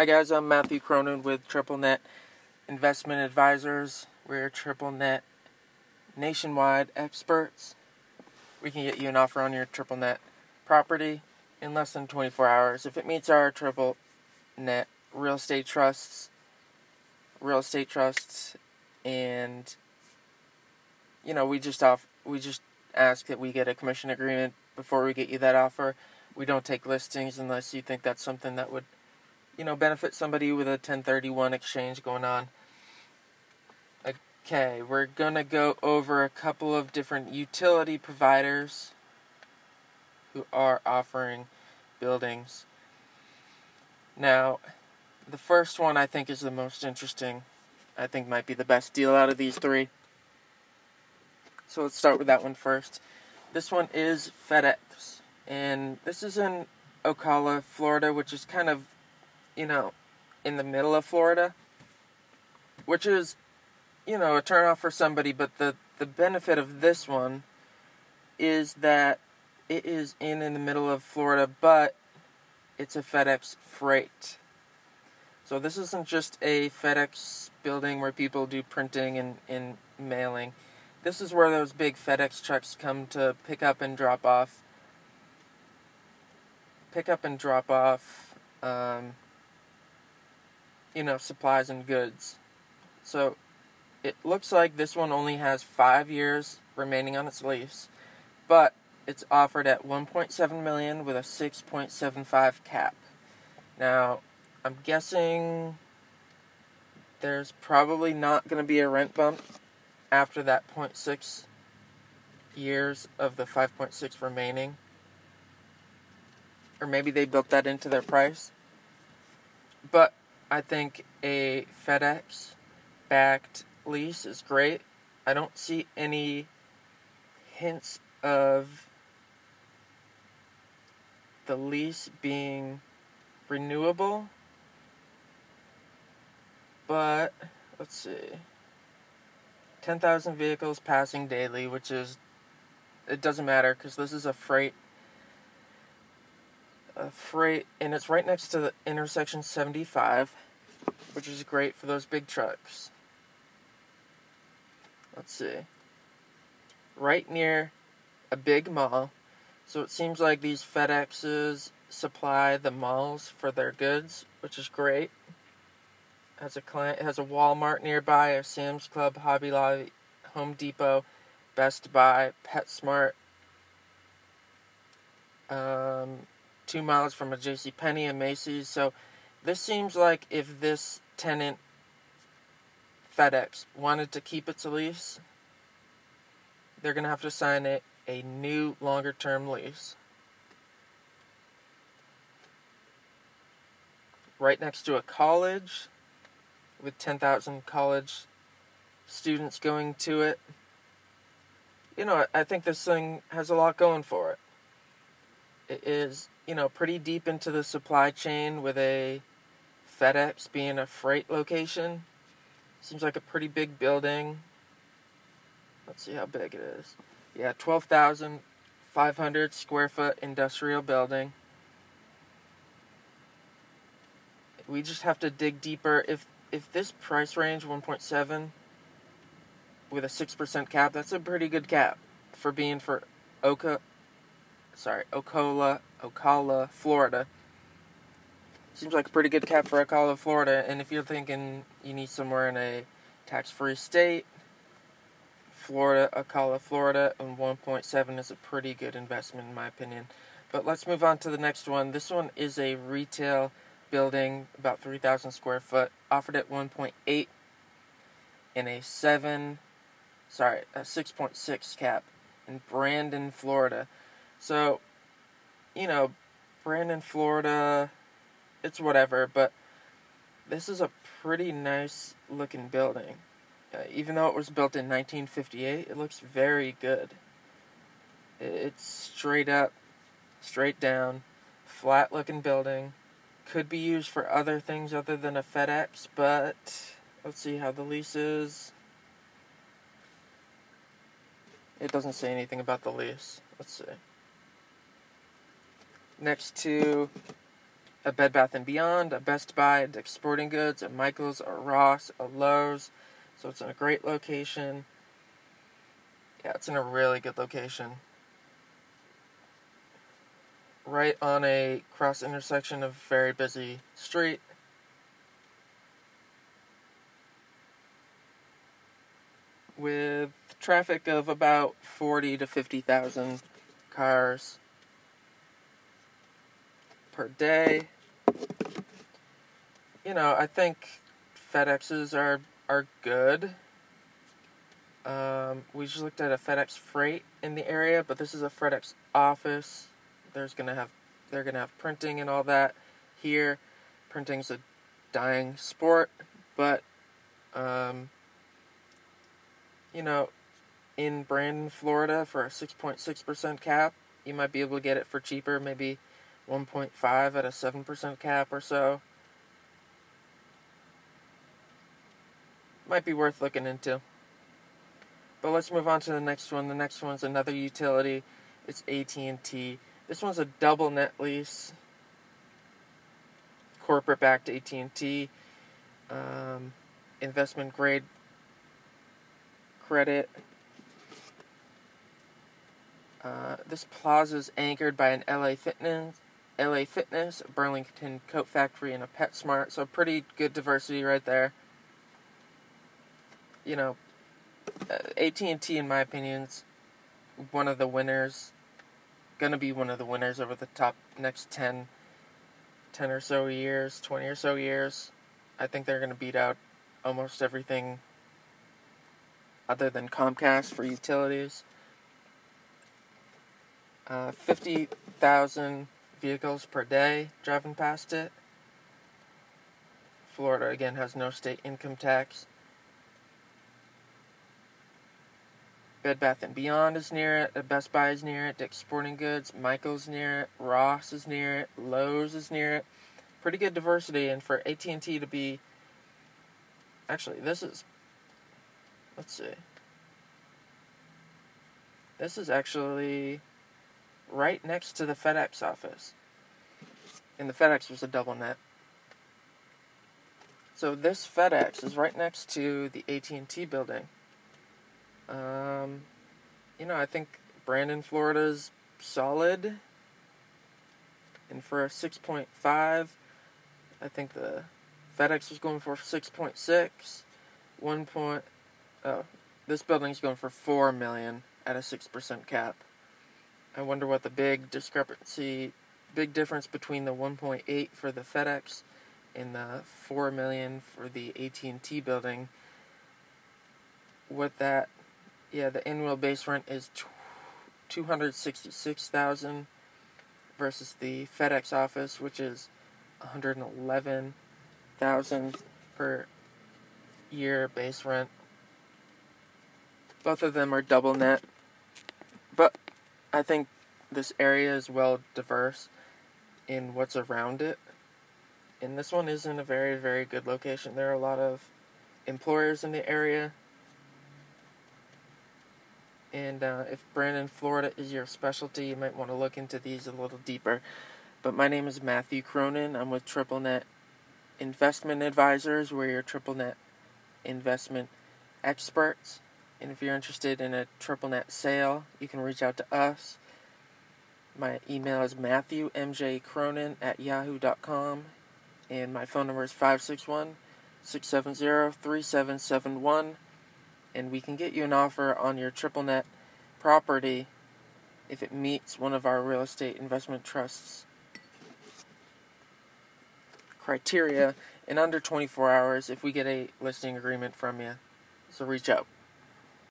Hi guys, I'm Matthew Cronin with Triple Net Investment Advisors. We're Triple Net nationwide experts. We can get you an offer on your Triple Net property in less than 24 hours if it meets our Triple Net real estate trusts, real estate trusts, and you know we just off we just ask that we get a commission agreement before we get you that offer. We don't take listings unless you think that's something that would you know, benefit somebody with a 1031 exchange going on. Okay, we're going to go over a couple of different utility providers who are offering buildings. Now, the first one I think is the most interesting. I think might be the best deal out of these three. So let's start with that one first. This one is FedEx, and this is in Ocala, Florida, which is kind of you know, in the middle of Florida, which is, you know, a turnoff for somebody. But the the benefit of this one is that it is in in the middle of Florida, but it's a FedEx freight. So this isn't just a FedEx building where people do printing and, and mailing. This is where those big FedEx trucks come to pick up and drop off. Pick up and drop off um, you know, supplies and goods. So it looks like this one only has five years remaining on its lease, but it's offered at 1.7 million with a 6.75 cap. Now, I'm guessing there's probably not going to be a rent bump after that 0.6 years of the 5.6 remaining. Or maybe they built that into their price. But I think a FedEx backed lease is great. I don't see any hints of the lease being renewable. But let's see. 10,000 vehicles passing daily, which is it doesn't matter cuz this is a freight freight, and it's right next to the intersection 75, which is great for those big trucks. Let's see. Right near a big mall. So it seems like these FedExes supply the malls for their goods, which is great. Has a client has a Walmart nearby, a Sam's Club, Hobby Lobby, Home Depot, Best Buy, PetSmart, um, two miles from a J.C. Penney and Macy's. So this seems like if this tenant, FedEx, wanted to keep its lease, they're going to have to sign a, a new longer term lease. Right next to a college with 10,000 college students going to it. You know, I think this thing has a lot going for it. It is you know, pretty deep into the supply chain with a FedEx being a freight location. Seems like a pretty big building. Let's see how big it is. Yeah, 12,500 square foot industrial building. We just have to dig deeper. If if this price range 1.7 with a 6% cap, that's a pretty good cap for being for Oka sorry, Ocala, Ocala, Florida. Seems like a pretty good cap for Ocala, Florida. And if you're thinking you need somewhere in a tax-free state, Florida, Ocala, Florida, and 1.7 is a pretty good investment in my opinion. But let's move on to the next one. This one is a retail building, about 3,000 square foot, offered at 1.8 in a 7, sorry, a 6.6 cap in Brandon, Florida. So, you know, Brandon, Florida, it's whatever, but this is a pretty nice looking building. Uh, even though it was built in 1958, it looks very good. It's straight up, straight down, flat looking building. Could be used for other things other than a FedEx, but let's see how the lease is. It doesn't say anything about the lease. Let's see next to a Bed Bath and Beyond, a Best Buy, a Dick's Sporting Goods, a Michaels, a Ross, a Lowe's. So it's in a great location. Yeah, it's in a really good location. Right on a cross intersection of a very busy street. With traffic of about 40 to 50,000 cars per day. You know, I think FedExes are are good. Um, we just looked at a FedEx Freight in the area, but this is a FedEx office. There's gonna have they're gonna have printing and all that here. Printing's a dying sport, but um, you know, in Brandon, Florida, for a 6.6% cap, you might be able to get it for cheaper, maybe 1.5 at a 7% cap or so. Might be worth looking into. But let's move on to the next one. The next one's another utility. It's AT&T. This one's a double net lease. Corporate backed AT&T. Um, investment grade credit. Uh, this plaza is anchored by an LA Fitness, LA Fitness, Burlington Coat Factory, and a PetSmart. So pretty good diversity right there. You know, uh, AT&T, in my opinion, is one of the winners. Gonna be one of the winners over the top next 10, 10 or so years, 20 or so years. I think they're gonna beat out almost everything other than Comcast for utilities. Uh, 50,000 vehicles per day driving past it. Florida, again, has no state income tax. Bed Bath and Beyond is near it. Best Buy is near it. Dick's Sporting Goods, Michaels near it. Ross is near it. Lowe's is near it. Pretty good diversity, and for AT and T to be, actually, this is. Let's see. This is actually right next to the FedEx office, and the FedEx was a double net. So this FedEx is right next to the AT and T building. Um, you know, I think Brandon, Florida's solid. And for a 6.5, I think the FedEx was going for 6.6. 1 point, oh, this building's going for 4 million at a 6% cap. I wonder what the big discrepancy, big difference between the 1.8 for the FedEx and the 4 million for the AT&T building, what that yeah, the annual base rent is two hundred sixty-six thousand versus the FedEx office, which is one hundred eleven thousand per year base rent. Both of them are double net, I think this area is well diverse in what's around it. And this one is in a very, very good location. There are a lot of employers in the area and uh, if Brandon, Florida is your specialty, you might want to look into these a little deeper. But my name is Matthew Cronin. I'm with Triple Net Investment Advisors. We're your TripleNet investment experts. And if you're interested in a triple net sale, you can reach out to us. My email is matthewmjcronin at yahoo.com. And my phone number is 561 670 3771 and we can get you an offer on your triple net property if it meets one of our real estate investment trusts criteria in under 24 hours if we get a listing agreement from you. So reach out.